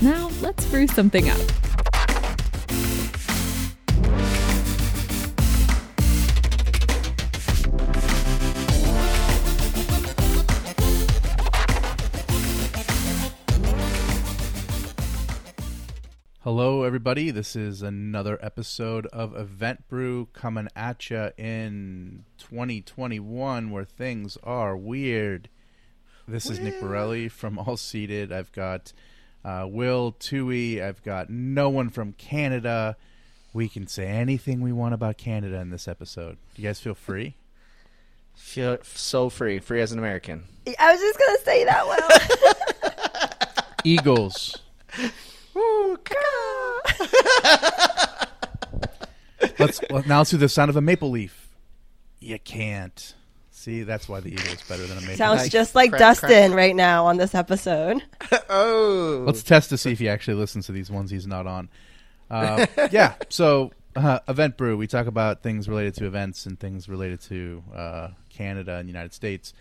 Now, let's brew something up. Hello, everybody. This is another episode of Event Brew coming at you in 2021 where things are weird. This is Nick Borelli from AllSeated. I've got uh, Will Thuy. I've got no one from Canada. We can say anything we want about Canada in this episode. You guys feel free? Feel so free, free as an American. I was just gonna say that. Well, Eagles. Let's well, now let's do the sound of a maple leaf. You can't. See, that's why the Eagles better than a maple. sounds Nice. just like Crack, Dustin right now on this episode. oh, Let's test to see if he actually listens to these ones he's not on. Uh, yeah, so uh, Event Brew, we talk about things related to events and things related to uh, Canada and United States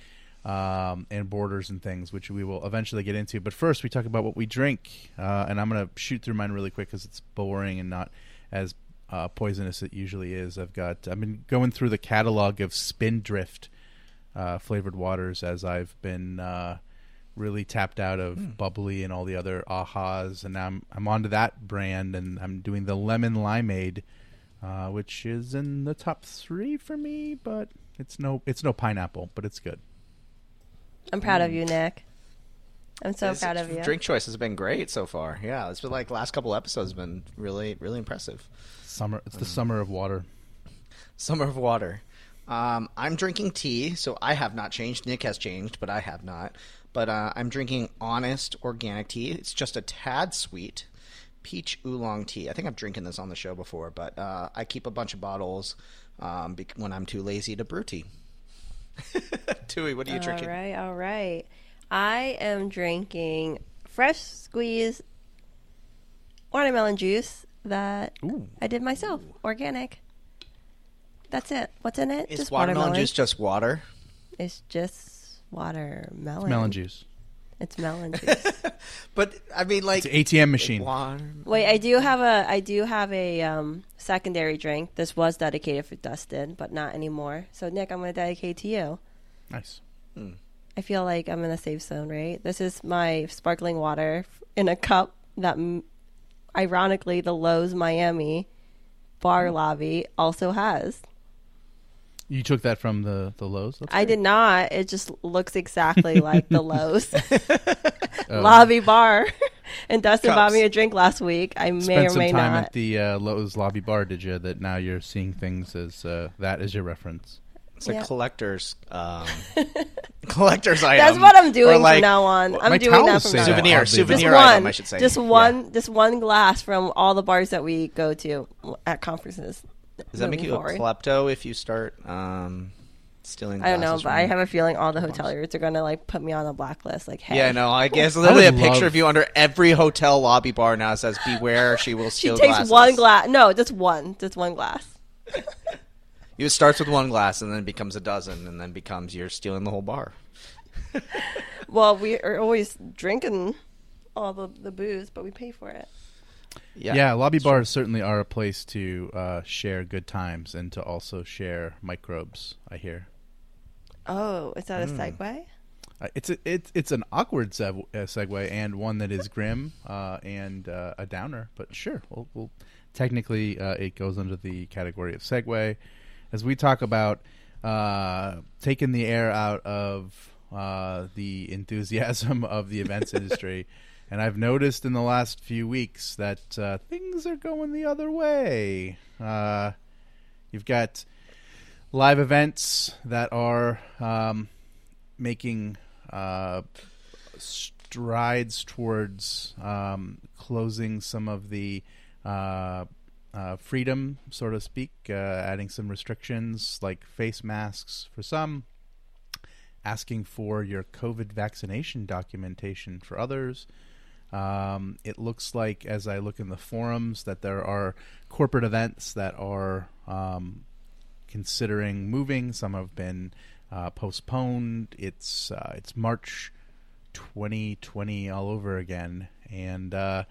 um, and borders and things, which we will eventually get into. But first, we talk about what we drink, uh, and I'm going to shoot through mine really quick because it's boring and not as uh, poisonous it usually is. I've got I've been going through the catalog of Spindrift uh, flavored waters as I've been uh, really tapped out of bubbly and all the other ahas, and now I'm I'm onto that brand, and I'm doing the lemon limeade, uh, which is in the top three for me, but it's no it's no pineapple, but it's good. I'm proud Mm. of you, Nick. I'm so This proud of you. Drink choice has been great so far. Yeah, it's been like last couple episodes have been really, really impressive. Summer, it's the summer of water. Summer of water. Um, I'm drinking tea, so I have not changed. Nick has changed, but I have not. But uh, I'm drinking honest organic tea. It's just a tad sweet. Peach oolong tea. I think I've drinking this on the show before, but uh, I keep a bunch of bottles um, bec- when I'm too lazy to brew tea. Thuy, what are you drinking? All right, all right. I am drinking fresh squeezed watermelon juice that Ooh. I did myself, organic. That's it. What's in it? it? Is just watermelon watermelon juice just water? It's just watermelon. Melon juice. It's melon juice. But I mean, like It's an ATM machine. water. Wait, I do have a I do have a um, secondary drink. This was dedicated for Dustin, but not anymore. So Nick, I'm going to dedicate to you. Nice. I feel like I'm in a safe zone, right? This is my sparkling water in a cup that, ironically, the Loews Miami bar lobby also has. You took that from the the Loews. That's I great. did not. It just looks exactly like the Loews Oh. lobby bar. and Dustin bought me a drink last week. I may Spent or some may time not. at the uh, Loews lobby bar, did you? That now you're seeing things as uh, that is your reference. It's a Yeah. collector's um, collector's item. That's what I'm doing like from now on. I'm my doing that from say now that, on. souvenir, oddly. souvenir just item, I should say. Just Yeah. one, just one glass from all the bars that we go to at conferences. Does that make you forward. a klepto if you start um, stealing? I don't know, but I have a feeling all the hoteliers are gonna like put me on a blacklist. Like, hey, Yeah, no, I guess literally a picture love- of you under every hotel lobby bar now says "Beware, she will steal." she takes glasses." one glass. No, just one, just one glass. It starts with one glass and then it becomes a dozen, and then becomes you're stealing the whole bar. Well, we are always drinking all the the booze, but we pay for it. Yeah, Yeah, lobby bars certainly are a place to uh, share good times and to also share microbes. I hear Oh, is that a Hmm. segue? uh, it's a, it's it's an awkward sev- uh, segue and one that is grim uh, and uh, a downer. But sure, we'll, we'll technically uh, it goes under the category of segue as we talk about uh, taking the air out of uh, the enthusiasm of the events industry. And I've noticed in the last few weeks that uh, things are going the other way. Uh, you've got live events that are um, making uh, strides towards um, closing some of the uh, uh, freedom, so to speak, uh, adding some restrictions like face masks for some, asking for your COVID vaccination documentation for others. Um, it looks like, as I look in the forums, that there are corporate events that are um, considering moving. Some have been uh, postponed. It's uh, it's March 2020 all over again, and uh,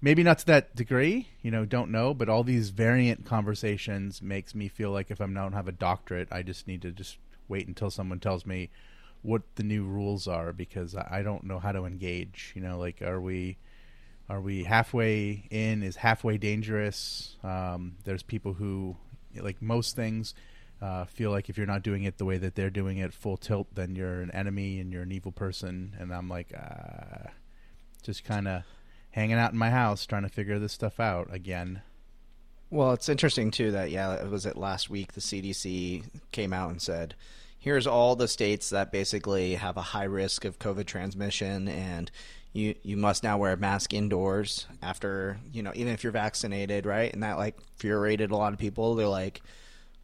maybe not to that degree. You know, don't know. But all these variant conversations makes me feel like if I don't have a doctorate, I just need to just wait until someone tells me what the new rules are because I don't know how to engage. You know, like are we are we halfway in? Is halfway dangerous? Um, there's people who like most things uh, feel like if you're not doing it the way that they're doing it full tilt, then you're an enemy and you're an evil person. And I'm like, uh, just kind of hanging out in my house trying to figure this stuff out again. Well, it's interesting too that yeah, it was it last week the CDC came out and said, here's all the states that basically have a high risk of COVID transmission and you you must now wear a mask indoors after, you know, even if you're vaccinated, right? And that like infuriated a lot of people. They're like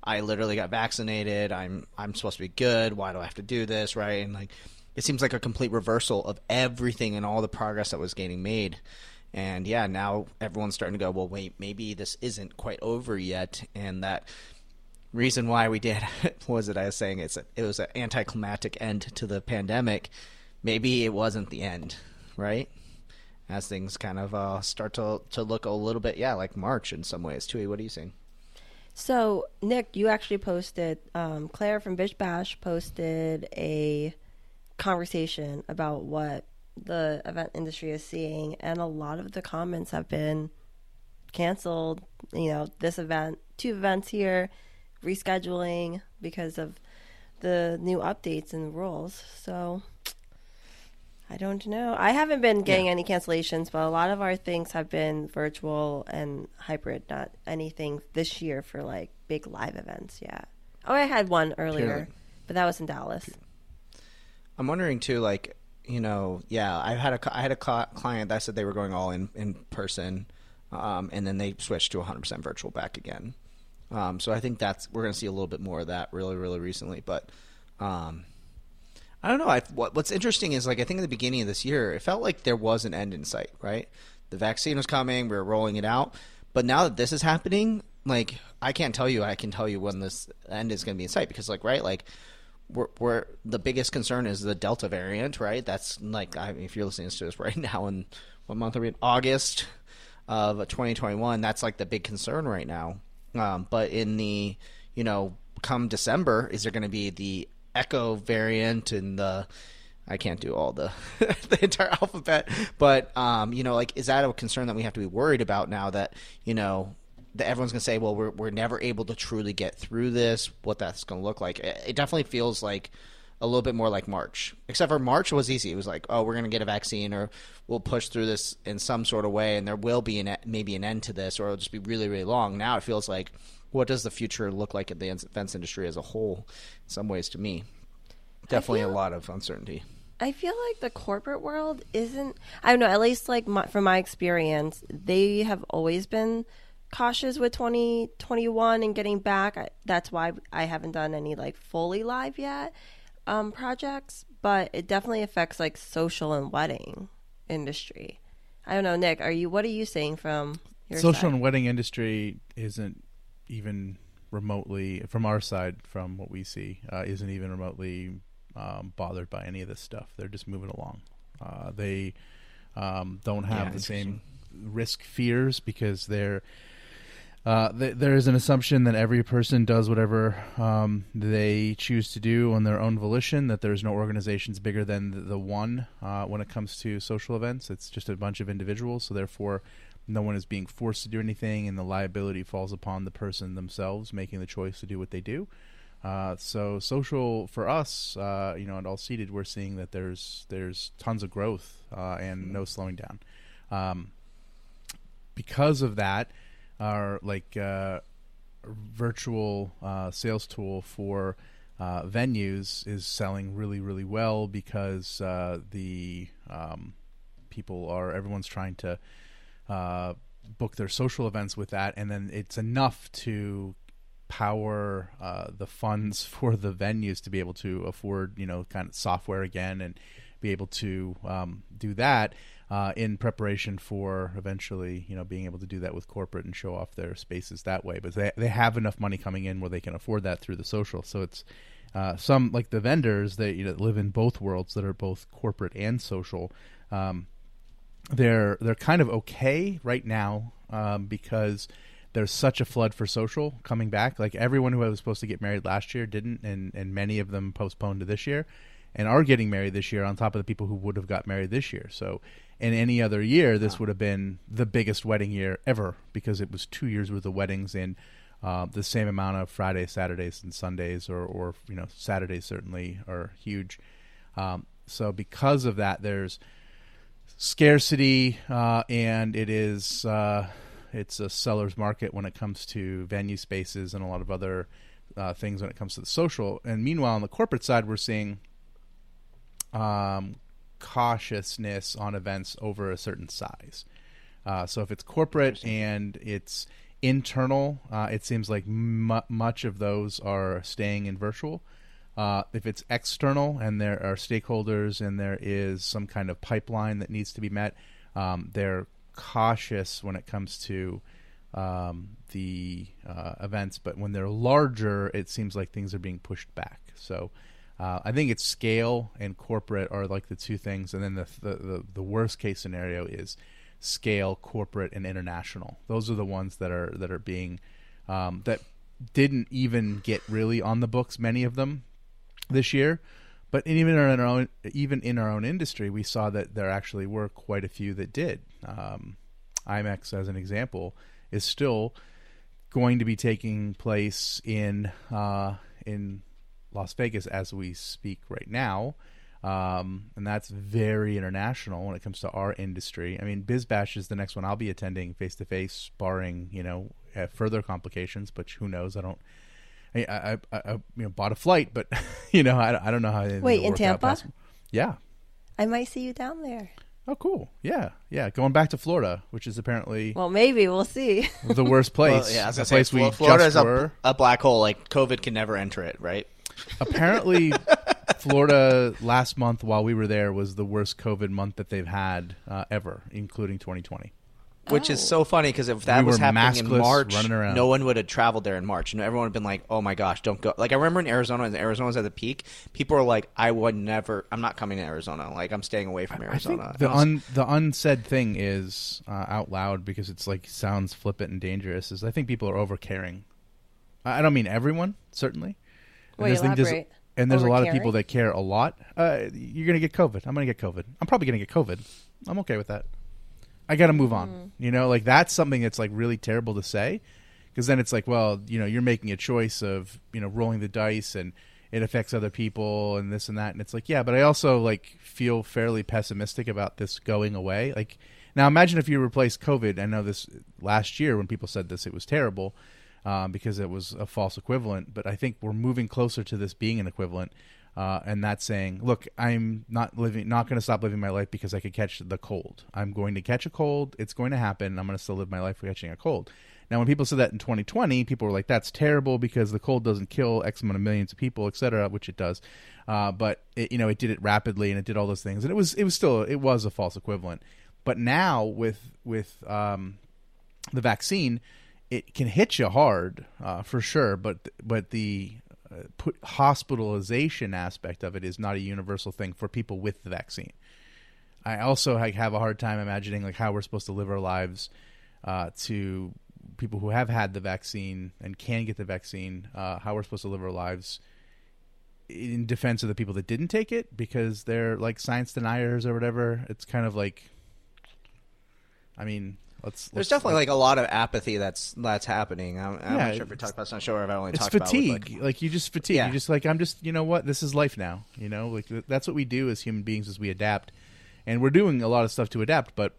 I literally got vaccinated. I'm I'm supposed to be good. Why do I have to do this, right? And like it seems like a complete reversal of everything and all the progress that was getting made. And yeah, now everyone's starting to go, well, wait, maybe this isn't quite over yet, and that reason why we did was it I was saying it's a, it was an anticlimactic end to the pandemic. Maybe it wasn't the end, right? As things kind of uh, start to to look a little bit, yeah, like March in some ways. Thuy, what are you saying? So, Nick, you actually posted, um, Claire from BizBash posted a conversation about what the event industry is seeing, and a lot of the comments have been canceled. You know, this event, two events here, rescheduling because of the new updates and rules. So, I don't know. I haven't been getting yeah. any cancellations, but a lot of our things have been virtual and hybrid, not anything this year for like big live events. Yeah. Oh, I had one earlier, but that was in Dallas. I'm wondering too, like you know, yeah, I had a I had a client that said they were going all in in person, um, and then they switched to 100% virtual back again. Um, so I think that's we're going to see a little bit more of that really really recently, but. Um, I don't know. I, what, what's interesting is like I think in the beginning of this year, it felt like there was an end in sight. Right, the vaccine was coming, we were rolling it out, but now that this is happening, like I can't tell you. I can tell you when this end is going to be in sight because, like, right, like we're, we're the biggest concern is the Delta variant, right? That's like I mean, if you're listening to this right now in what month are we in? August of 2021. That's like the big concern right now. Um, but in the you know come December, is there going to be the Echo variant and the I can't do all the the entire alphabet, but um, you know, like, is that a concern that we have to be worried about now that you know that everyone's gonna say, well, we're we're never able to truly get through this. What that's gonna look like? It, it definitely feels like a little bit more like March, except for March was easy. It was like, oh, we're gonna get a vaccine, or we'll push through this in some sort of way, and there will be an maybe an end to this, or it'll just be really really long. Now it feels like what does the future look like at the events industry as a whole? In some ways, to me, definitely feel, a lot of uncertainty. I feel like the corporate world isn't. I don't know. At least, like my, from my experience, they have always been cautious with 2021 and getting back. I, that's why I haven't done any like fully live yet um, projects, but it definitely affects like social and wedding industry. I don't know, Nick. Are you? What are you saying from your social side? and wedding industry? Isn't even remotely from our side from what we see uh, isn't even remotely um, bothered by any of this stuff they're just moving along uh, they um, don't have yeah, the same risk fears because they're uh, th- there is an assumption that every person does whatever um, they choose to do on their own volition. That there's no organizations bigger than the, the one uh, when it comes to social events. It's just a bunch of individuals. So therefore, no one is being forced to do anything, and the liability falls upon the person themselves making the choice to do what they do. Uh, so social for us, uh, you know, at AllSeated, we're seeing that there's there's tons of growth uh, and no slowing down. Um, because of that, our like uh, virtual uh, sales tool for uh, venues is selling really really well because uh, the um, people are everyone's trying to uh, book their social events with that, and then it's enough to power uh, the funds for the venues to be able to afford you know kind of software again and be able to um, do that uh, in preparation for eventually you know being able to do that with corporate and show off their spaces that way but they, they have enough money coming in where they can afford that through the social so it's uh, some like the vendors that you know, live in both worlds that are both corporate and social um, they're they're kind of okay right now um, because there's such a flood for social coming back. Like everyone who was supposed to get married last year didn't, and and many of them postponed to this year, and are getting married this year on top of the people who would have got married this year. So in any other year, this would have been the biggest wedding year ever because it was two years worth of weddings in uh, the same amount of Fridays, Saturdays, and Sundays, or or you know Saturdays certainly are huge. Um, so because of that, there's scarcity, uh, and it is uh, it's a seller's market when it comes to venue spaces and a lot of other uh, things when it comes to the social. And meanwhile, on the corporate side, we're seeing um, cautiousness on events over a certain size. Uh, so if it's corporate and it's internal, uh, it seems like mu- much of those are staying in virtual. Uh, if it's external and there are stakeholders and there is some kind of pipeline that needs to be met, um, they're cautious when it comes to um, the uh, events. But when they're larger, it seems like things are being pushed back. So uh, I think it's scale and corporate are like the two things, and then the, the the, the worst case scenario is scale, corporate, and international. Those are the ones that are that are being um, that didn't even get really on the books. Many of them this year. But even in our own, even in our own industry, we saw that there actually were quite a few that did. Um, IMEX, as an example, is still going to be taking place in uh, in Las Vegas as we speak right now, um, and that's very international when it comes to our industry. I mean, BizBash is the next one I'll be attending face to face, barring you know further complications. But who knows? I don't I, I, I, I you know bought a flight, but you know I, I don't know how. Wait, in Tampa? Yeah. I might see you down there. Oh, cool. Yeah, yeah. Going back to Florida, which is apparently well, maybe we'll see. the worst place. Well, yeah, I was the gonna place say, we Florida is just were. a, a black hole. Like COVID can never enter it, right? Apparently, Florida last month while we were there was the worst COVID month that they've had uh, ever, including 2020. Which is so funny because if that We was happening in March, running around. no one would have traveled there in March. And everyone would have been like, "Oh my gosh, don't go!" Like I remember in Arizona, Arizona was at the peak. People were like, "I would never. I'm not coming to Arizona. Like I'm staying away from I Arizona." think the was- un, the unsaid thing is uh, out loud because it's like sounds flippant and dangerous. Is I think people are over caring. I I don't mean everyone, certainly. And Wait, there's- and there's a lot of people that care a lot. Uh, you're gonna get COVID. I'm gonna get COVID. I'm probably gonna get COVID. I'm okay with that. I got to move on. Mm. You know, like that's something that's like really terrible to say because then it's like, well, you know, you're making a choice of, you know, rolling the dice and it affects other people and this and that and it's like, yeah, but I also like feel fairly pessimistic about this going away. Like now imagine if you replace COVID. I know this last year when people said this it was terrible um, because it was a false equivalent, but I think we're moving closer to this being an equivalent. Uh, and that's saying, look, I'm not living, not going to stop living my life because I could catch the cold. I'm going to catch a cold. It's going to happen. I'm going to still live my life for catching a cold. Now, when people said that in 2020, people were like, "That's terrible because the cold doesn't kill X amount of millions of people, et cetera," which it does. Uh, but it, you know, it did it rapidly and it did all those things, and it was it was still it was a false equivalent. But now with with um, the vaccine, it can hit you hard uh, for sure. But but the uh, put hospitalization aspect of it is not a universal thing for people with the vaccine. I also have a hard time imagining like how we're supposed to live our lives uh, to people who have had the vaccine and can get the vaccine. Uh, how we're supposed to live our lives in defense of the people that didn't take it because they're like science deniers or whatever. It's kind of like, I mean, let's. There's let's, definitely like a lot of apathy that's that's happening. I'm, I'm Yeah, not sure if we talked about. I'm not sure if I only it's fatigue. about. it, like, you just fatigue. Yeah. You just like I'm just you know what this is life now. You know like that's what we do as human beings as we adapt, and we're doing a lot of stuff to adapt. But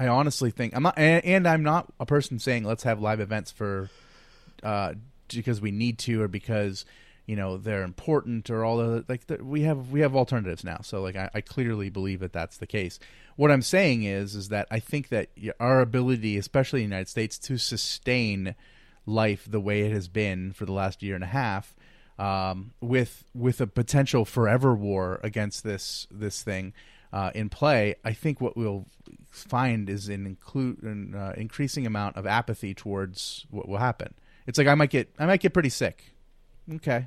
I honestly think I'm not, and, and I'm not a person saying let's have live events for uh, because we need to or because you know they're important or all the like the, we have we have alternatives now so like I, I clearly believe that that's the case what i'm saying is is that i think that our ability especially in the united states to sustain life the way it has been for the last year and a half um, with with a potential forever war against this this thing uh, in play, I think what we'll find is an include an uh, increasing amount of apathy towards what will happen. It's like I might get I might get pretty sick. Okay,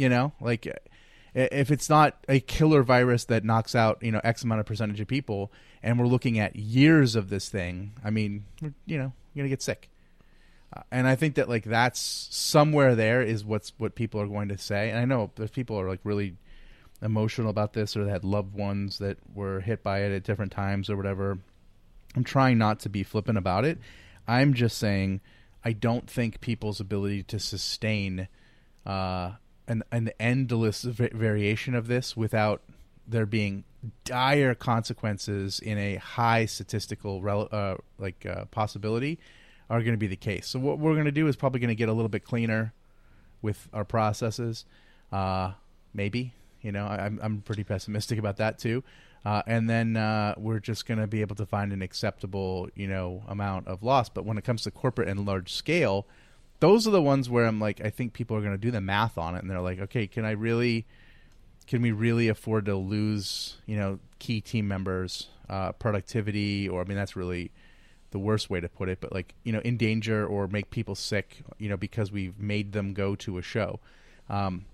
you know, like if it's not a killer virus that knocks out you know X amount of percentage of people, and we're looking at years of this thing, I mean, you know, you're gonna get sick. Uh, and I think that like that's somewhere there is what's what people are going to say. And I know there's people are like really emotional about this or they had loved ones that were hit by it at different times or whatever. I'm trying not to be flippant about it. I'm just saying I don't think people's ability to sustain uh, an an endless v- variation of this without there being dire consequences in a high statistical rel- uh, like uh, possibility are going to be the case. So what we're going to do is probably going to get a little bit cleaner with our processes. Uh, maybe you know I, am I'm pretty pessimistic about that too. Uh, and then uh, we're just going to be able to find an acceptable you know amount of loss. But when it comes to corporate and large scale, those are the ones where I'm like I think people are going to do the math on it and they're like, okay, can I really? Can we really afford to lose, you know, key team members, uh, productivity, or I mean, that's really the worst way to put it, but like you know, in danger or make people sick, you know, because we've made them go to a show. Um,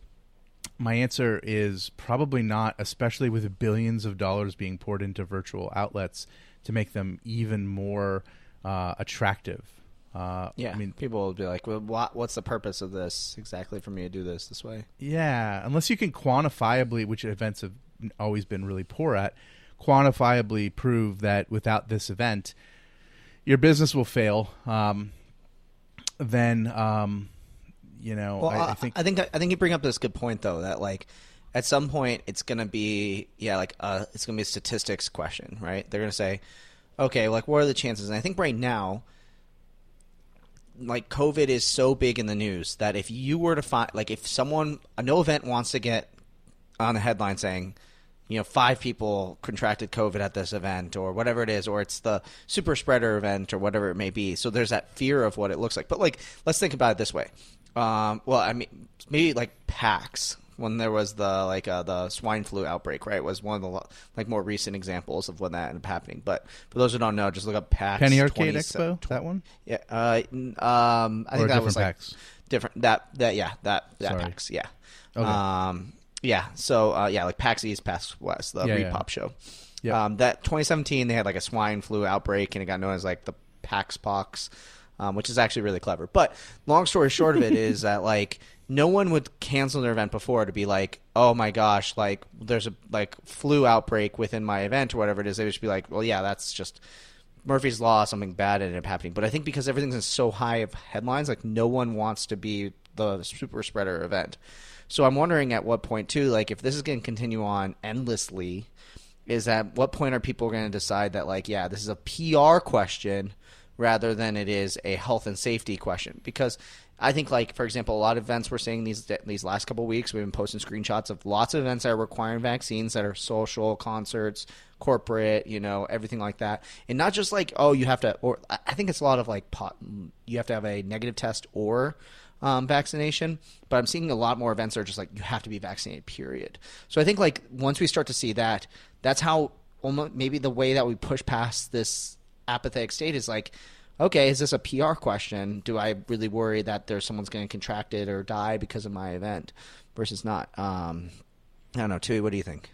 my answer is probably not, especially with billions of dollars being poured into virtual outlets to make them even more uh, attractive. Uh, yeah, I mean, people will be like, "Well, what, what's the purpose of this exactly for me to do this this way?" Yeah, unless you can quantifiably, which events have always been really poor at, quantifiably prove that without this event, your business will fail, um, then um, you know well, I, I, think I think I think you bring up this good point though that like at some point it's gonna be yeah like uh, it's gonna be a statistics question right they're gonna say okay like what are the chances and I think right now like COVID is so big in the news that if you were to find like if someone no event wants to get on the headline saying you know, five people contracted COVID at this event or whatever it is, or it's the super spreader event or whatever it may be. So there's that fear of what it looks like. But like, let's think about it this way. Um, well, I mean, maybe like PAX when there was the like uh, the swine flu outbreak, right? Was one of the like more recent examples of when that ended up happening. But for those who don't know, just look up PAX. Penny Arcade Expo, 20, that one. Yeah. Uh, um, I think that was like PAX? different. That that yeah that that Sorry. PAX yeah. Okay. Um, yeah. So uh, yeah, like PAX East, PAX West, the yeah, Repop yeah. show. Yeah. Um, that 2017, they had like a swine flu outbreak, and it got known as like the PAX pox, um, which is actually really clever. But long story short of it is that like no one would cancel their event before to be like, oh my gosh, like there's a like flu outbreak within my event or whatever it is. They would just be like, well, yeah, that's just Murphy's Law, something bad ended up happening. But I think because everything's in so high of headlines, like no one wants to be the super spreader event. So I'm wondering at what point too, like if this is going to continue on endlessly, is at what point are people going to decide that like, yeah, this is a PR question rather than it is a health and safety question? Because I think, like for example, a lot of events we're seeing these these last couple weeks, we've been posting screenshots of lots of events that are requiring vaccines that are social, concerts, corporate, you know, everything like that, and not just like oh, you have to, or I think it's a lot of like pot, you have to have a negative test or um, vaccination, but I'm seeing a lot more events that are just like you have to be vaccinated. Period. So I think like once we start to see that, that's how almost maybe the way that we push past this apathetic state is like, okay, is this a PR question? Do I really worry that there's someone's going to contract it or die because of my event versus not? Um, I don't know. Thuy, what do you think?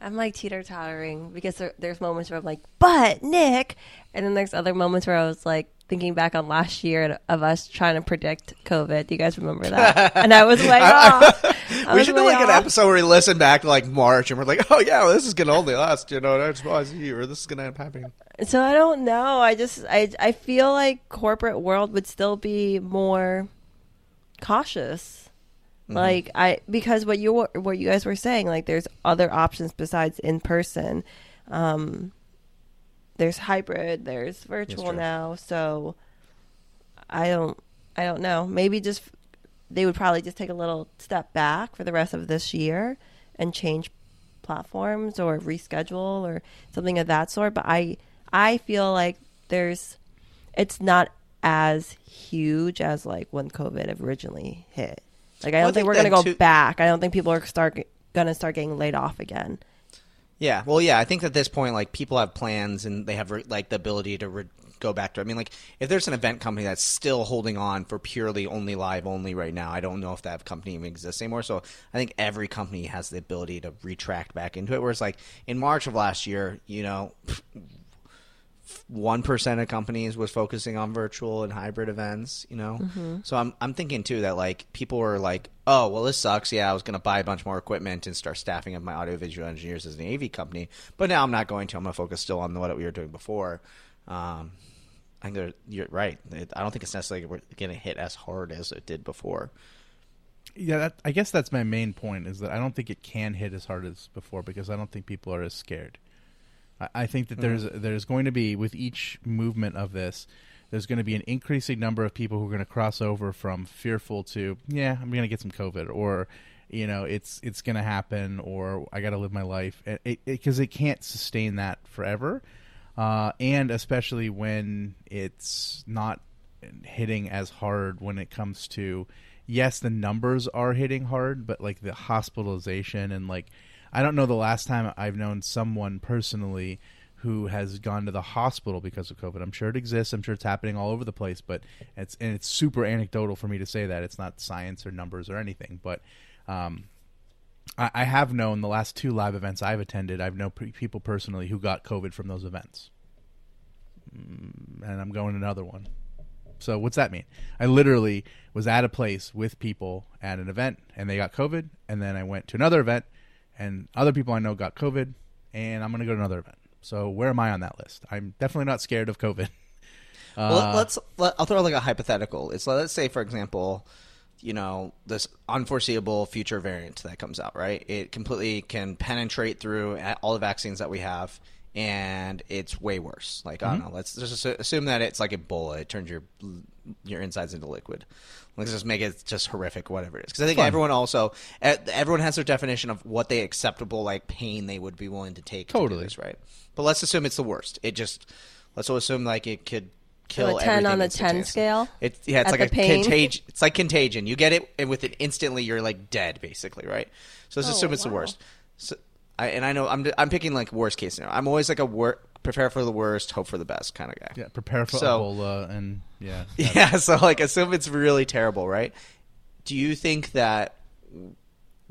I'm like teeter tottering because there, there's moments where I'm like, but Nick, and then there's other moments where I was like, thinking back on last year of us trying to predict COVID. Do you guys remember that? and I was way off. I we should do like off. an episode where we listen back to like March and we're like, oh yeah, well, this is gonna only last, you know, next year, or this is gonna end up happening. So I don't know. I just I I feel like corporate world would still be more cautious. Mm-hmm. Like I because what you what you guys were saying, like there's other options besides in person. Um, there's hybrid, there's virtual now. So I don't I don't know. Maybe just they would probably just take a little step back for the rest of this year and change platforms or reschedule or something of that sort. But I I feel like there's it's not as huge as like when COVID originally hit. Like I don't think, think we're gonna go too- back. I don't think people are start gonna start getting laid off again. Yeah, well, yeah, I think at this point, like people have plans and they have like the ability to re- go back to. I mean, like if there's an event company that's still holding on for purely only live only right now, I don't know if that company even exists anymore. So I think every company has the ability to retract back into it. Whereas, like in March of last year, you know. One percent of companies was focusing on virtual and hybrid events, you know. So I'm I'm thinking too that like people were like, oh well, this sucks. Yeah, I was gonna buy a bunch more equipment and start staffing up my audiovisual engineers as an AV company, but now I'm not going to. I'm gonna focus still on what we were doing before. Um, I think you're right. It- I don't think it's necessarily we're going to hit as hard as it did before. Yeah, that, I guess that's my main point is that I don't think it can hit as hard as before because I don't think people are as scared. I, I think that there's there's going to be with each movement of this, there's going to be an increasing number of people who are going to cross over from fearful to yeah, I'm going to get some COVID or you know it's it's going to happen or I got to live my life. Because it, it, it can't sustain that forever, uh, and especially when it's not hitting as hard when it comes to yes the numbers are hitting hard but like the hospitalization and like i don't know the last time i've known someone personally who has gone to the hospital because of covid i'm sure it exists i'm sure it's happening all over the place but it's and it's super anecdotal for me to say that it's not science or numbers or anything but um I, I have known the last two live events I've attended. I've known pe- people personally who got COVID from those events, mm, and I'm going to another one. So what's that mean? I literally was at a place with people at an event and they got COVID, and then I went to another event and other people I know got COVID, and I'm going to go to another event. So where am I on that list? I'm definitely not scared of COVID. Well, Uh, let's let, I'll throw like a hypothetical. It's let's say, for example, you know this unforeseeable future variant that comes out, right? It completely can penetrate through all the vaccines that we have, and it's way worse. Like I don't mm-hmm. know. Let's just assume that it's like Ebola. It turns your your insides into liquid. Let's just make it just horrific, whatever it is. Because I think Fun. everyone also everyone has their definition of what they acceptable like pain they would be willing to take. to do Totally. this, right? But let's assume it's the worst. It just let's assume like it could kill a 10 on everything the 10 scale It, yeah, it's like a contagion. It's like contagion. You get it, and with it instantly, you're like dead, basically, right? So let's Oh, assume it's the worst. So, I, and I know I'm I'm picking like worst case scenario. I'm always like a wor- prepare for the worst, hope for the best kind of guy. yeah, prepare for So- Ebola and yeah, Yeah, so like assume it's really terrible, right? Do you think that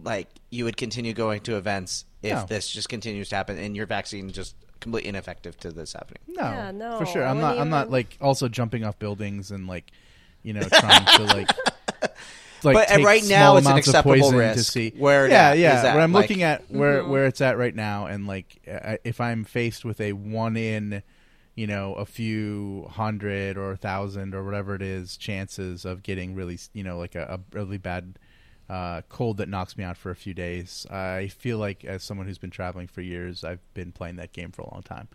like you would continue going to events if No. this just continues to happen and your vaccine just completely ineffective to this happening? No, Yeah, no, for sure. I I'm not. wouldn't I'm not like also jumping off buildings and like, you know, trying to like. Like But, right now it's an acceptable risk. To see. Where it yeah, at- yeah. Where I'm like- looking at where Mm-hmm. where it's at right now, and like uh, if I'm faced with a one in, you know, a few hundred or a thousand or whatever it is chances of getting really, you know, like a, a really bad uh, cold that knocks me out for a few days. I feel like as someone who's been traveling for years, I've been playing that game for a long time.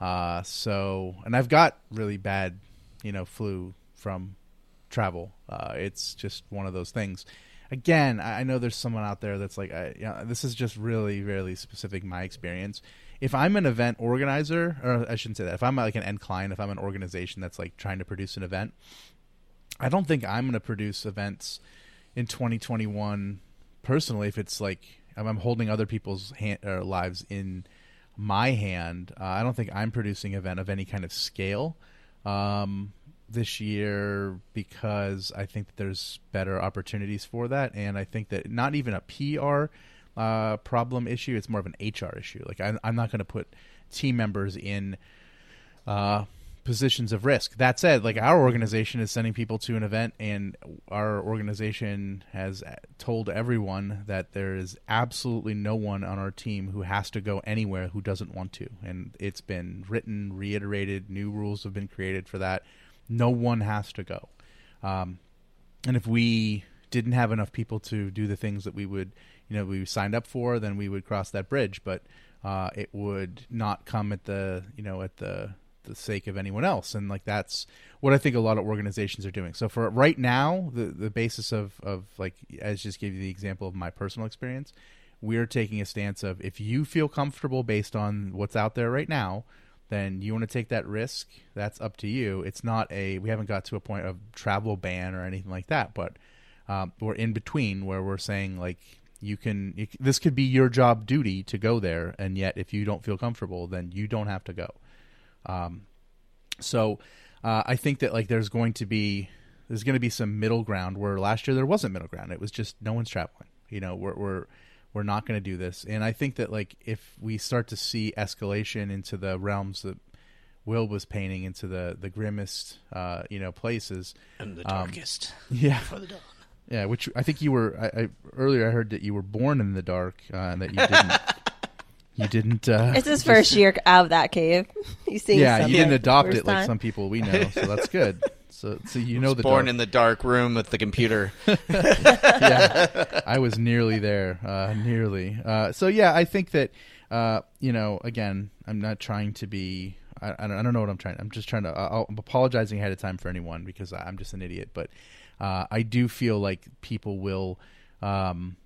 Uh, so, and I've got really bad, you know, flu from travel. Uh, it's just one of those things. Again, I I know there's someone out there that's like, I, yeah, this is just really, really specific my experience. If I'm an event organizer, or I shouldn't say that, if I'm like an end client, if I'm an organization that's like trying to produce an event, I don't think I'm going to produce events in 2021 personally. If it's like I'm holding other people's hand, lives in my hand, uh, I don't think I'm producing an event of any kind of scale um, this year because I think that there's better opportunities for that, and I think that not even a PR uh, problem issue; it's more of an HR issue. Like I'm, I'm not going to put team members in uh, positions of risk. That said, like our organization is sending people to an event, and our organization has told everyone that there is absolutely no one on our team who has to go anywhere who doesn't want to. And it's been written, reiterated, new rules have been created for that. No one has to go. Um, and if we didn't have enough people to do the things that we would, you know, we signed up for, then we would cross that bridge. But uh, it would not come at the, you know, at the the sake of anyone else. And like that's what I think a lot of organizations are doing. So for right now, the the basis of of like as just gave you the example of my personal experience, we're taking a stance of if you feel comfortable based on what's out there right now, then you want to take that risk. That's up to you. It's not a we haven't got to a point of travel ban or anything like that, but um, we're in between where we're saying like you can you, this could be your job duty to go there and yet if you don't feel comfortable then you don't have to go um, so uh, i think that like there's going to be there's going to be some middle ground where last year there wasn't middle ground it was just no one's traveling you know we're we're we're not going to do this and i think that like if we start to see escalation into the realms that will was painting into the the grimmest uh, you know places And the Um, darkest. yeah For the dawn. yeah, which I think you were. I, I earlier I heard that you were born in the dark uh, and that you didn't. you didn't. Uh, It's his first year out of that cave. He's seeing yeah, something you didn't adopt first it like some people we know, so that's good. So, so you know the Born dark. in the dark room with the computer. yeah, I was nearly there, uh, nearly. Uh, so yeah, I think that uh, you know, again, I'm not trying to be. I, I, don't, I don't know what I'm trying. I'm just trying to. I'll, I'm apologizing ahead of time for anyone because I'm just an idiot. But uh, I do feel like people will. Um,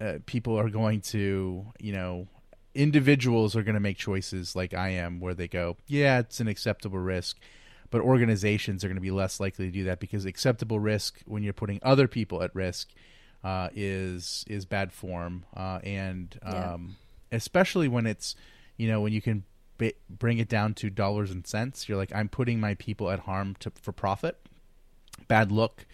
uh, people are going to, you know, individuals are going to make choices like I am, where they go, yeah, it's an acceptable risk, but organizations are going to be less likely to do that because acceptable risk when you're putting other people at risk uh, is is bad form, uh, and Yeah. um, especially when it's, you know, when you can ba- bring it down to dollars and cents. You're like, I'm putting my people at harm to, for profit. Bad look.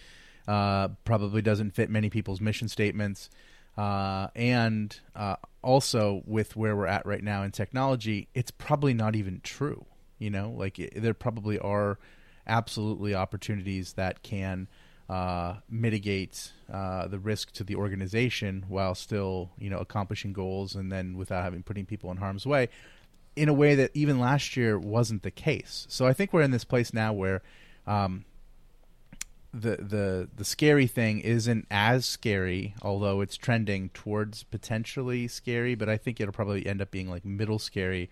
Uh, probably doesn't fit many people's mission statements. Uh, and uh, also with where we're at right now in technology, it's probably not even true. You know, like it, there probably are absolutely opportunities that can uh, mitigate uh, the risk to the organization while still, you know, accomplishing goals and then without having putting people in harm's way in a way that even last year wasn't the case. So I think we're in this place now where um, the the the scary thing isn't as scary, although it's trending towards potentially scary. But I think it'll probably end up being like middle scary,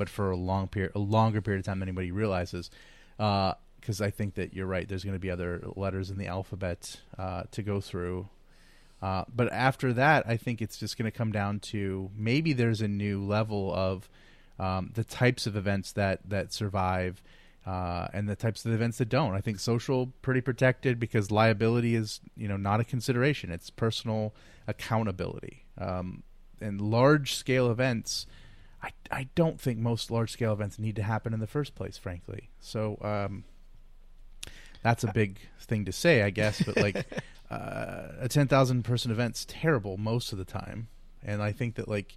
but for a long period, a longer period of time than anybody realizes. Because I think that you're right. There's going to be other letters in the alphabet uh, to go through. Uh, but after that, I think it's just going to come down to maybe there's a new level of um, the types of events that that survive uh, and the types of events that don't. I think social pretty protected because liability is you know not a consideration. It's personal accountability. Um, and large scale events, I I don't think most large scale events need to happen in the first place, frankly. So um, that's a big thing to say, I guess. But like uh, a ten thousand person event's terrible most of the time, and I think that like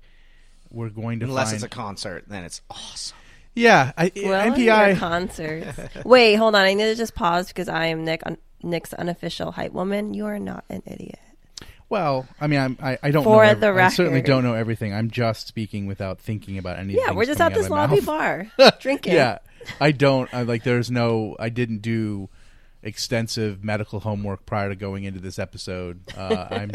we're going to Unless find it's a concert, then it's awesome. yeah I, Well, NPI your concerts. Wait, hold on. I need to just pause because I am Nick, un- Nick's unofficial hype woman. You are not an idiot. Well, I mean, I'm, I I don't For know. ev- the I certainly record. don't know everything. I'm just speaking without thinking about anything. Yeah, we're just at this out lobby my bar drinking. yeah, I don't. I like. There's no. I didn't do extensive medical homework prior to going into this episode. Uh, I'm.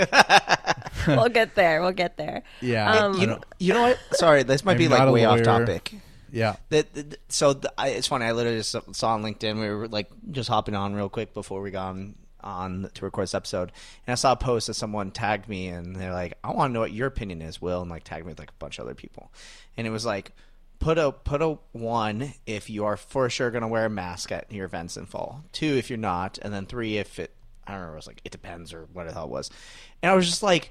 we'll get there. We'll get there. Yeah. Um, You know, you know what? Sorry, this might I'm be like a way off topic. yeah. That, that- so the, I, it's funny. I literally just saw on LinkedIn. We were like just hopping on real quick before we got on, on to record this episode, and I saw a post that someone tagged me, and they're like, "I want to know what your opinion is, Will," and like tagged me with like a bunch of other people, and it was like, put a put a one if you are for sure going to wear a mask at your events in fall. Two if you're not, and then three if it. I don't know. It was like it depends or what the hell it was, and I was just like,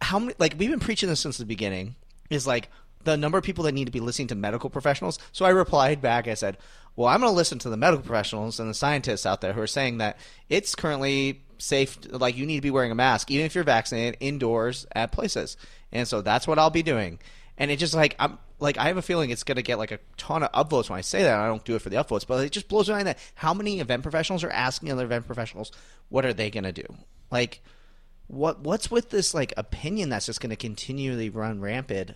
how many like we've been preaching this since the beginning is like the number of people that need to be listening to medical professionals so i replied back i said well i'm going to listen to the medical professionals and the scientists out there who are saying that it's currently safe like you need to be wearing a mask even if you're vaccinated indoors at places. And so that's what i'll be doing. And it just like i'm like i have a feeling it's going to get like a ton of upvotes when i say that. I don't do it for the upvotes but it just blows my mind that how many event professionals are asking other event professionals what are they going to do? Like what what's with this like opinion that's just going to continually run rampant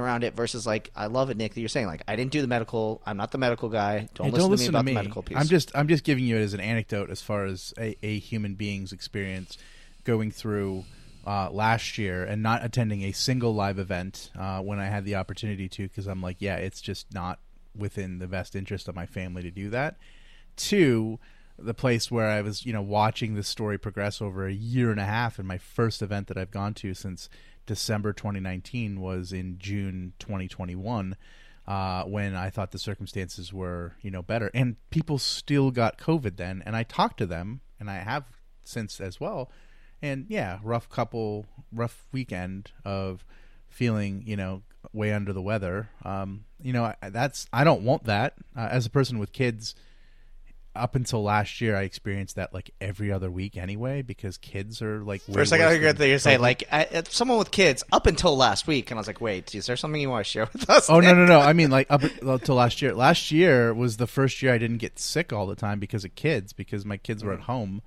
around it versus like I love it, Nick, that you're saying like I didn't do the medical, I'm not the medical guy. Don't, Hey, listen, to me about the medical piece. I'm just I'm just giving you it as an anecdote as far as a, a human being's experience going through uh, last year and not attending a single live event uh, when I had the opportunity to because I'm like, yeah, it's just not within the best interest of my family to do that. Two, the place where I was, you know, watching this story progress over a year and a half, and my first event that I've gone to since December 2019 was in June 2021. Uh, when I thought the circumstances were, you know, better, and people still got COVID then, and I talked to them, and I have since as well, and yeah, rough couple, rough weekend of feeling, you know, way under the weather. Um, you know, that's I don't want that uh, as a person with kids. Up until last year, I experienced that like every other week anyway, because kids are like. way For a second, I heard than that you're saying like I, uh, someone with kids up until last week, and I was like, wait, is there something you want to share with us? Oh no no no! I mean like up until last year. Last year was the first year I didn't get sick all the time because of kids, because my kids were at mm. home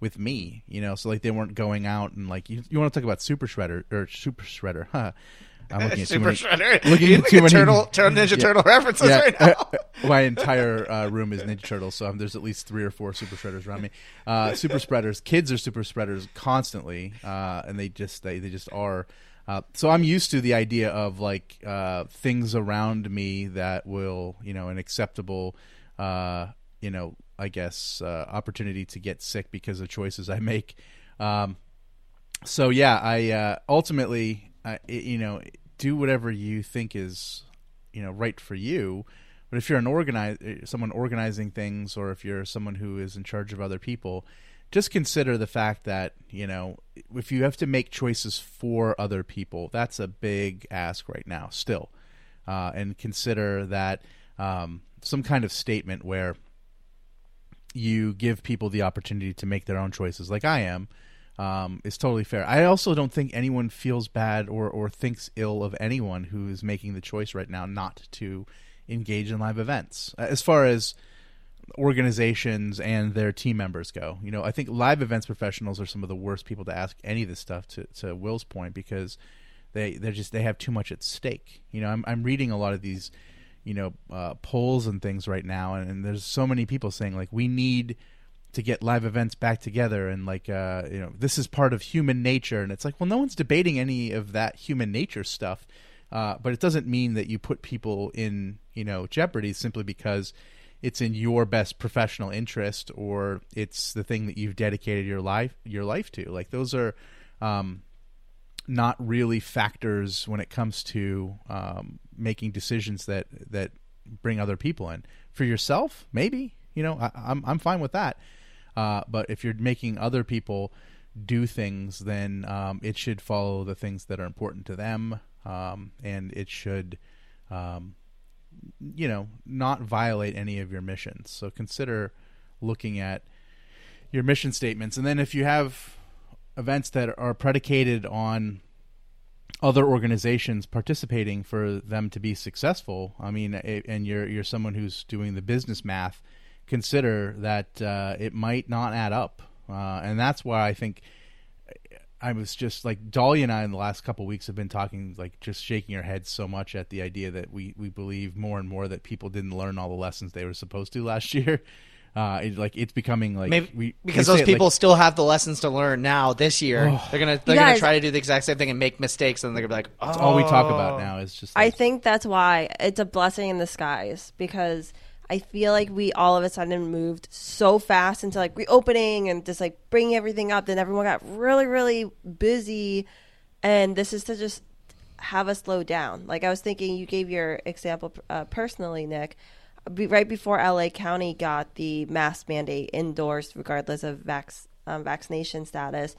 with me. You know, so like they weren't going out and like you. You want to talk about super shredder or super shredder? Huh? I'm looking at too Super many- Shredder. looking at too many- turtle, turtle Ninja Yeah. Turtle references yeah, right now. my entire uh, room is Ninja Turtles, so um, there's at least three or four super spreaders around me. Uh, super spreaders, kids are super spreaders constantly, uh, and they just they, they just are. Uh, so I'm used to the idea of like uh, things around me that will, you know, an acceptable, uh, you know, I guess uh, opportunity to get sick because of choices I make. Um, so yeah, I uh, ultimately, uh, i- you know, do whatever you think is, you know, right for you. But if you're an organize, someone organizing things, or if you're someone who is in charge of other people, just consider the fact that you know, if you have to make choices for other people, that's a big ask right now, still, uh, and consider that um, some kind of statement where you give people the opportunity to make their own choices, like I am, um, is totally fair. I also don't think anyone feels bad or, or thinks ill of anyone who is making the choice right now not to engage in live events. Uh, As far as organizations and their team members go, you know, I think live events professionals are some of the worst people to ask any of this stuff. To to Will's point, because they they're just they have too much at stake. You know, I'm I'm reading a lot of these you know uh, polls and things right now, and, and there's so many people saying like we need to get live events back together and like uh, you know this is part of human nature, and it's like well no one's debating any of that human nature stuff, uh, but it doesn't mean that you put people in you know jeopardy simply because it's in your best professional interest or it's the thing that you've dedicated your life your life to like those are um, not really factors when it comes to um, making decisions that that bring other people in. For yourself, maybe you know I, I'm I'm fine with that. Uh, but if you're making other people do things, then um, it should follow the things that are important to them, um, and it should, um, you know, not violate any of your missions. So consider looking at your mission statements, and then if you have events that are predicated on other organizations participating for them to be successful. I mean, and you're you're someone who's doing the business math. Consider that uh, it might not add up, uh, and that's why I think I was just like Dolly and I in the last couple of weeks have been talking, like just shaking our heads so much at the idea that we we believe more and more that people didn't learn all the lessons they were supposed to last year. Uh, it, like it's becoming like Maybe we because we those say it, like- people still have the lessons to learn now this year. Oh. They're gonna they're You gonna try to do the exact same thing and make mistakes, and they're gonna be like, oh. That's all we talk about now is just. I think that's why it's a blessing in disguise because I feel like we all of a sudden moved so fast into like reopening and just like bringing everything up. Then everyone got really, really busy, and this is to just have us slow down. Like I was thinking, you gave your example uh, personally, Nick. Right before LA County got the mask mandate indoors, regardless of vax, um, vaccination status,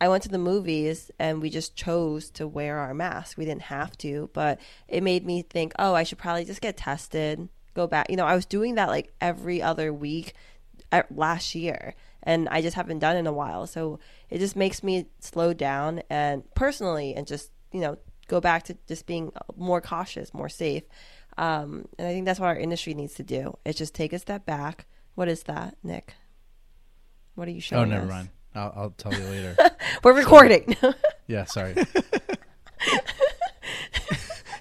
I went to the movies and we just chose to wear our mask. We didn't have to, but it made me think, oh, I should probably just get tested, go back. You know, I was doing that like every other week at last year, and I just haven't done it in a while. So it just makes me slow down and personally, and just you know, go back to just being more cautious, more safe. Um, and I think that's what our industry needs to do. It's just take a step back. What is that, Nick? What are you showing? oh, never us? mind. I'll, I'll tell you later. We're recording. yeah, sorry.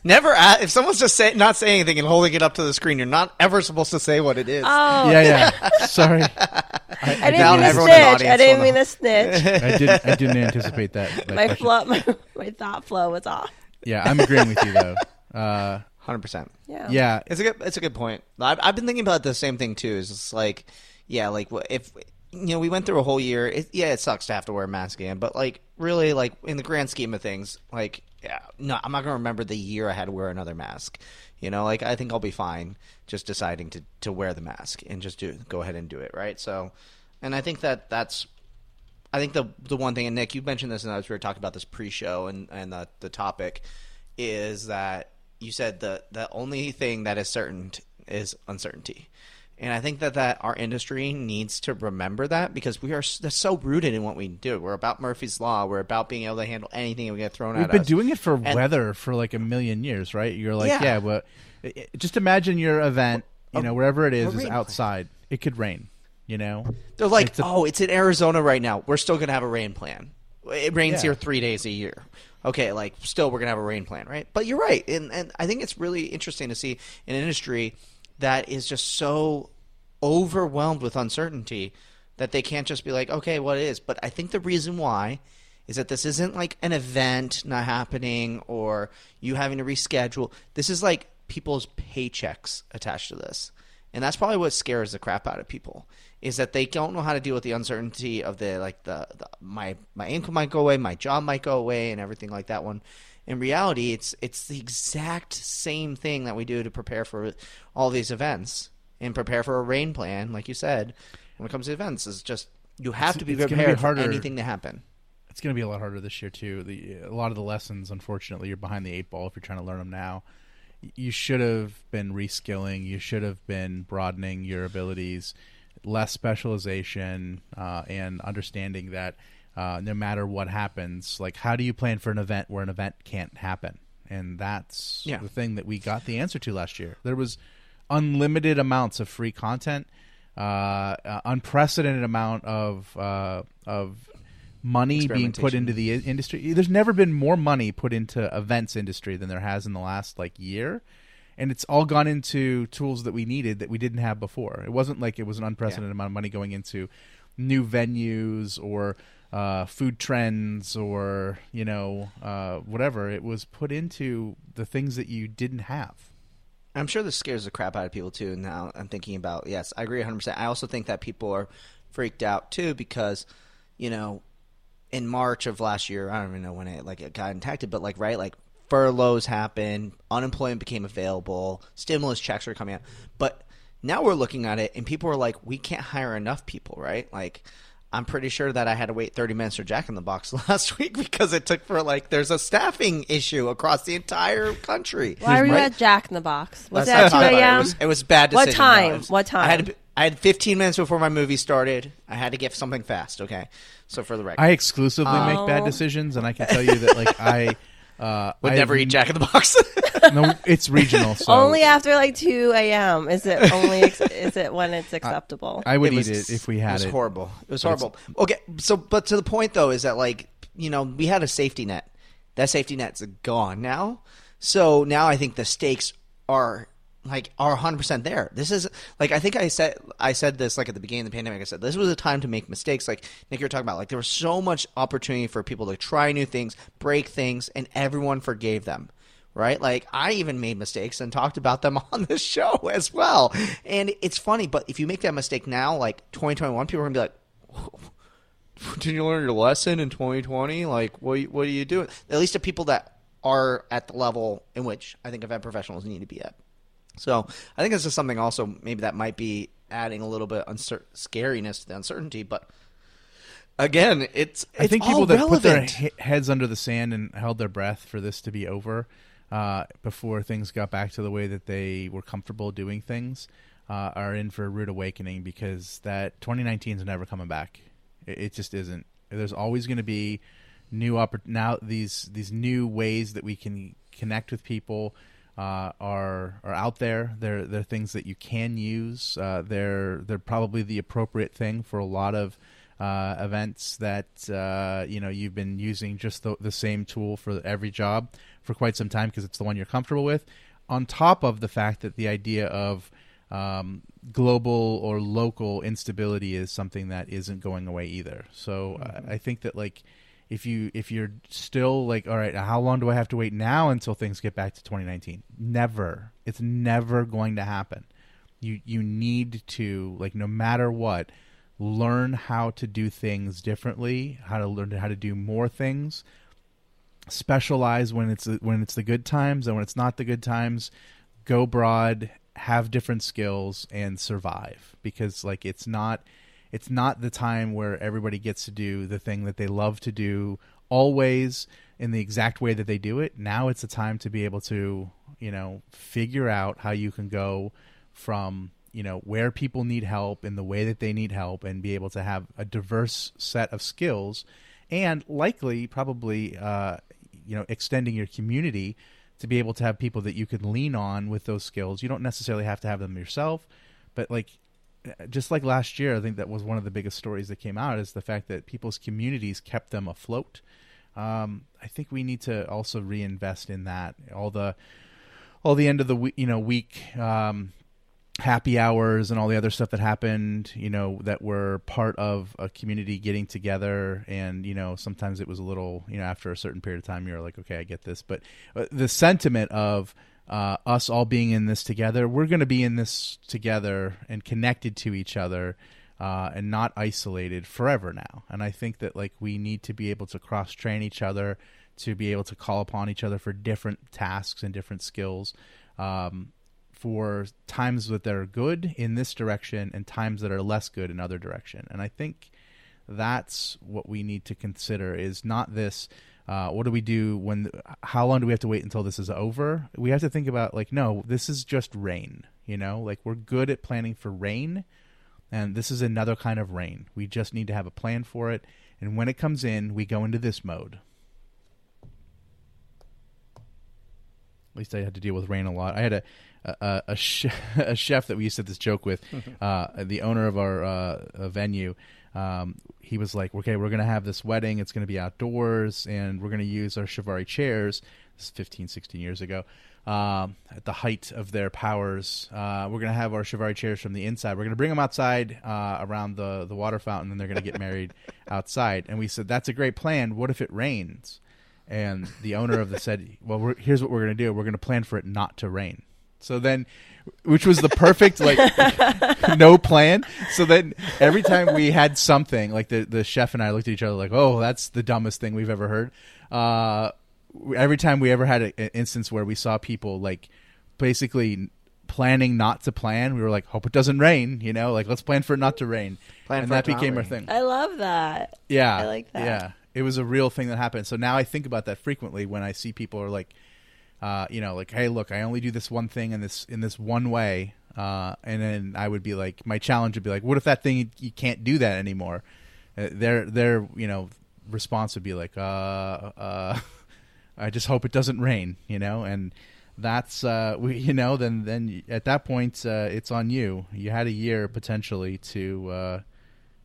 Never a if someone's just say, not saying anything and holding it up to the screen, you're not ever supposed to say what it is. oh, Yeah, yeah. Sorry. I, I didn't mean to everyone in the snitch. I didn't mean know. to snitch. I didn't. I didn't anticipate that. that my question. flow, my, my thought flow was off. Yeah, I'm agreeing with you though. Uh, hundred percent. Yeah. Yeah, It's a good. It's a good point. I've, I've been thinking about the same thing too. Is it's like, yeah, like if you know we went through a whole year. It, yeah, it sucks to have to wear a mask again, but like really, like in the grand scheme of things, like yeah, no, I'm not gonna remember the year I had to wear another mask. You know, like I think I'll be fine just deciding to to wear the mask and just do go ahead and do it. Right. So, and I think that that's I think the the one thing, and Nick, you mentioned this, and as we were talking about this pre-show and and the the topic is that you said the the only thing that is certain is uncertainty, and I think that that our industry needs to remember that because we are that's so rooted in what we do. We're about Murphy's law. We're about being able to handle anything we get thrown We've at been doing it for And- weather for like a million years, right? You're like, Yeah. yeah, i- just imagine your event, you know, wherever it is, is outside. It could rain, you know. They're like, It's a- oh, it's in Arizona right now. We're still gonna have a rain plan. It rains Yeah. here three days a year. Okay, like still we're gonna have a rain plan, right? But you're right, and and I think it's really interesting to see an industry that is just so overwhelmed with uncertainty that they can't just be like, okay, what it is. But I think the reason why is that this isn't like an event not happening or you having to reschedule. This is like people's paychecks attached to this. And that's probably what scares the crap out of people is that they don't know how to deal with the uncertainty of the like the, the my my income might go away, my job might go away and everything like that one. In reality, it's it's the exact same thing that we do to prepare for all these events and prepare for a rain plan, like you said. When it comes to events, is just you have It's- to be gonna be prepared for anything to happen. It's going to be a lot harder this year too. The a lot of the lessons, unfortunately, you're behind the eight ball if you're trying to learn them now. You should have been reskilling. You should have been broadening your abilities, less specialization, uh, and understanding that uh, no matter what happens, like how do you plan for an event where an event can't happen? And that's Yeah. the thing that we got the answer to last year. There was unlimited amounts of free content, uh, uh, unprecedented amount of uh, of money being put into the industry. There's never been more money put into events industry than there has in the last like year. And it's all gone into tools that we needed that we didn't have before. It wasn't like it was an unprecedented amount of money going into new venues or uh, food trends or you know uh, whatever. It was put into the things that you didn't have. I'm sure this scares the crap out of people too. Now I'm thinking about yes, I agree 100. percent I also think that people are freaked out too because you know in March of last year, I don't even know when it like it got impacted, but like right, like furloughs happened, unemployment became available, stimulus checks were coming out, but now we're looking at it and people are like, we can't hire enough people, right? Like. I'm pretty sure that I had to wait 30 minutes for Jack in the Box last week because it took for like there's a staffing issue across the entire country. Why were you Right? at Jack in the Box? Was Let's it at 2 about it. It a.m.? was, it was a bad What time? was- What I had, time? to- I had 15 minutes before my movie started. I had to get something fast. Okay, so for the record, I exclusively make bad Oh. decisions, and I can tell you that like I uh, would I never eat Jack in the Box. No, it's regional. So Only after like 2 a.m. Is it only? Ex- is it when it's acceptable? I would It was- eat it if we had it. it. was horrible. It was it's- horrible. Okay, so but to the point though is that like you know we had a safety net. That safety net's gone now. So now I think the stakes are like are 100 percent there. This is like I think I said I said this like at the beginning of the pandemic. I said this was a time to make mistakes. Like Nick, you're talking about like there was so much opportunity for people to try new things, break things, and everyone forgave them right? Like I even made mistakes and talked about them on the show as well. And it's funny, but if you make that mistake now, like 2021, people are gonna be like, "Did you learn your lesson in 2020? Like, what what are you doing?" At least the people that are at the level in which I think event professionals need to be at. So I think this is something also maybe that might be adding a little bit uncer- scariness to the uncertainty, but. Again, it's, I think people that put their he- heads under the sand and held their breath for this to be over uh, before things got back to the way that they were comfortable doing things uh, are in for a rude awakening because that 2019 is never coming back. It, it just isn't. There's always going to be new oppor- now these these new ways that we can connect with people uh, are are out there. They're they're things that you can use. Uh, they're they're probably the appropriate thing for a lot of uh, events that uh, you know you've been using just the, the same tool for every job for quite some time because it's the one you're comfortable with. On top of the fact that the idea of um, global or local instability is something that isn't going away either. So uh, I think that like if you if you're still like all right how long do i have to wait now until things get back to 2019 never. It's never going to happen. You you need to like no matter what learn how to do things differently how to learn how to do more things specialize when it's when it's the good times and when it's not the good times go broad have different skills and survive. Because like it's not it's not the time where everybody gets to do the thing that they love to do always in the exact way that they do it. Now it's a time to be able to, you know, figure out how you can go from, you know, where people need help in the way that they need help and be able to have a diverse set of skills and likely probably uh, you know, extending your community to be able to have people that you can lean on with those skills. You don't necessarily have to have them yourself, but like just like last year, I think that was one of the biggest stories that came out is the fact that people's communities kept them afloat. Um, I think we need to also reinvest in that. All the all the end of the week, you know, week um, happy hours and all the other stuff that happened, you know, that were part of a community getting together. And, you know, sometimes it was a little, you know, after a certain period of time, you're like, okay, I get this. But uh, the sentiment of, uh, us all being in this together. We're going to be in this together and connected to each other uh, and not isolated forever now. And I think that like we need to be able to cross train each other, to be able to call upon each other for different tasks and different skills. Um, for times that are good in this direction and times that are less good in other direction. And I think that's what we need to consider is not this uh, what do we do when? How long do we have to wait until this is over? We have to think about like, no, this is just rain. You know, like we're good at planning for rain, and this is another kind of rain. We just need to have a plan for it, and when it comes in, we go into this mode. At least I had to deal with rain a lot. I had a a, a, a chef that we used to have this joke with, uh, the owner of our uh, venue um, he was like, okay, we're going to have this wedding. It's going to be outdoors, and we're going to use our Chiavari chairs. This is 15, 16 years ago. Um, at the height of their powers, uh, we're going to have our Chiavari chairs from the inside. We're going to bring them outside uh, around the, the water fountain, and they're going to get married outside. And we said, that's a great plan. What if it rains? And the owner of the said, well, here's what we're going to do. We're going to plan for it not to rain. So then which was the perfect like no plan. So then every time we had something, like the the chef and I looked at each other like, "Oh, that's the dumbest thing we've ever heard." Uh, every time we ever had an instance where we saw people like basically planning not to plan, we were like, "Hope it doesn't rain," you know, like let's plan for it not to rain, plan and that became our thing. I love that. Yeah, I like that. Yeah, it was a real thing that happened. So now I think about that frequently when I see people are like uh, you know, like, hey, look, I only do this one thing in this in this one way, uh, and then I would be like, my challenge would be like, what if that thing you can't do that anymore? Uh, their their you know response would be like, uh, uh, I just hope it doesn't rain, you know, and that's uh, we, you know, then then at that point uh, it's on you. You had a year potentially to, uh,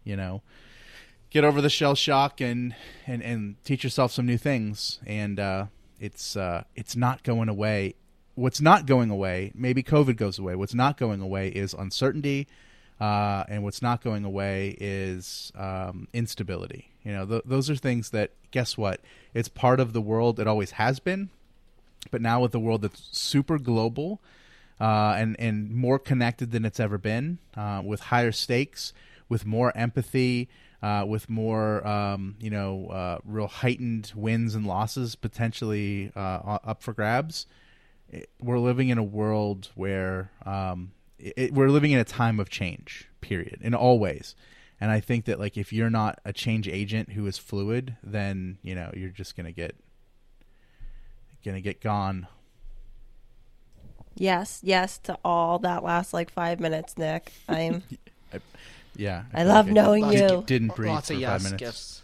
you know, get over the shell shock and and and teach yourself some new things and. Uh, it's uh, it's not going away. What's not going away? Maybe COVID goes away. What's not going away is uncertainty, uh, and what's not going away is um, instability. You know, th- those are things that guess what? It's part of the world. It always has been, but now with the world that's super global uh, and and more connected than it's ever been, uh, with higher stakes, with more empathy, uh, with more, um, you know, uh, real heightened wins and losses potentially uh, up for grabs. we're living in a world where um, it, we're living in a time of change. Period, in all ways. And I think that like if you're not a change agent who is fluid, then you know you're just gonna get gonna get gone. Yes, yes to all that last like five minutes, Nick. I'm. Yeah, I, I love like knowing you. Didn't breathe Lots for of five yes minutes. Gifts.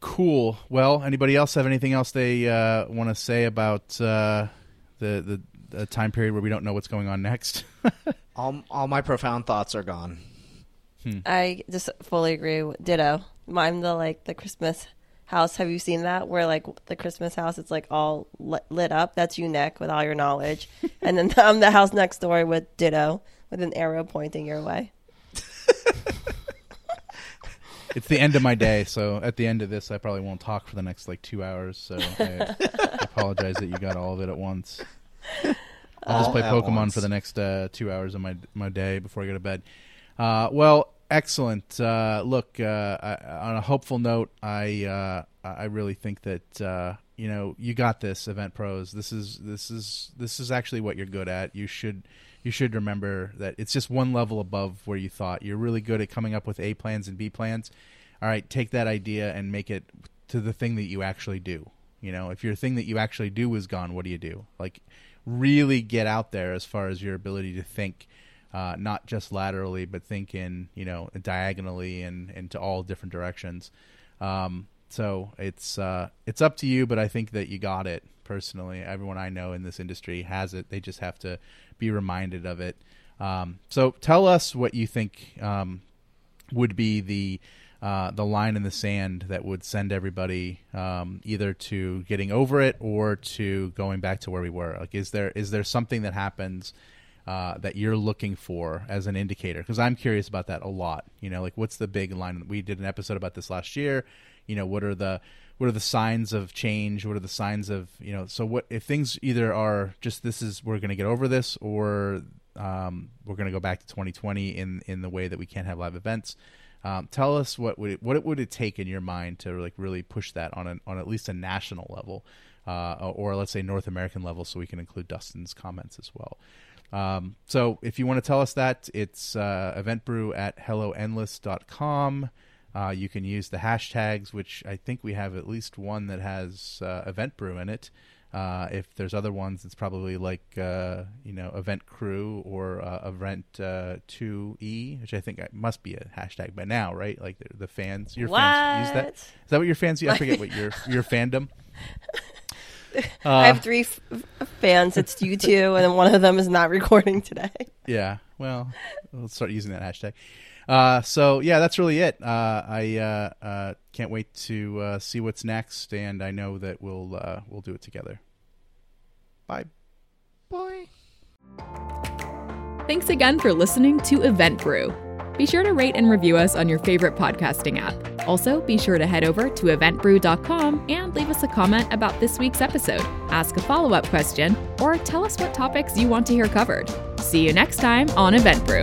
Cool. Well, anybody else have anything else they uh, want to say about uh, the, the, the time period where we don't know what's going on next? all all my profound thoughts are gone. Hmm. I just fully agree. With, ditto. I'm the like the Christmas house. Have you seen that? Where like the Christmas house, it's like all lit, lit up. That's you, Nick, with all your knowledge. and then I'm the house next door with ditto with an arrow pointing your way. it's the end of my day, so at the end of this, I probably won't talk for the next like two hours. So I, I apologize that you got all of it at once. I'll just play Pokemon once. for the next uh, two hours of my my day before I go to bed. Uh, well, excellent. Uh, look, uh, I, on a hopeful note, I uh, I really think that uh, you know you got this, Event Pros. This is this is this is actually what you're good at. You should you should remember that it's just one level above where you thought. You're really good at coming up with A plans and B plans. All right, take that idea and make it to the thing that you actually do. You know, if your thing that you actually do is gone, what do you do? Like, really get out there as far as your ability to think, uh, not just laterally, but think in, you know, diagonally and into all different directions. Um, so it's uh, it's up to you, but I think that you got it personally. Everyone I know in this industry has it. They just have to be reminded of it. Um, so tell us what you think um, would be the uh, the line in the sand that would send everybody um, either to getting over it or to going back to where we were. Like, is there is there something that happens uh, that you're looking for as an indicator? Because I'm curious about that a lot. You know, like what's the big line? We did an episode about this last year. You know, what are the what are the signs of change? What are the signs of you know? So what if things either are just this is we're going to get over this, or um, we're going to go back to 2020 in in the way that we can't have live events. Um, tell us what would it, what it would it take in your mind to like really push that on an, on at least a national level, uh, or let's say North American level, so we can include Dustin's comments as well. Um, so if you want to tell us that, it's uh, eventbrew at helloendless.com. Uh, you can use the hashtags, which I think we have at least one that has uh, eventbrew in it. Uh, if there's other ones, it's probably like uh, you know event crew or uh, event uh, two e, which I think must be a hashtag by now, right? Like the, the fans, your fans use that. Is that what your fans use? I forget what your your fandom. I have three f- fans. It's you two, and then one of them is not recording today. Yeah. Well, let's start using that hashtag. Uh, so yeah, that's really it. Uh, I uh, uh, can't wait to uh, see what's next, and I know that we'll uh, we'll do it together. Bye. Boy. Thanks again for listening to Event Brew. Be sure to rate and review us on your favorite podcasting app. Also, be sure to head over to eventbrew.com and leave us a comment about this week's episode, ask a follow up question, or tell us what topics you want to hear covered. See you next time on Event Brew.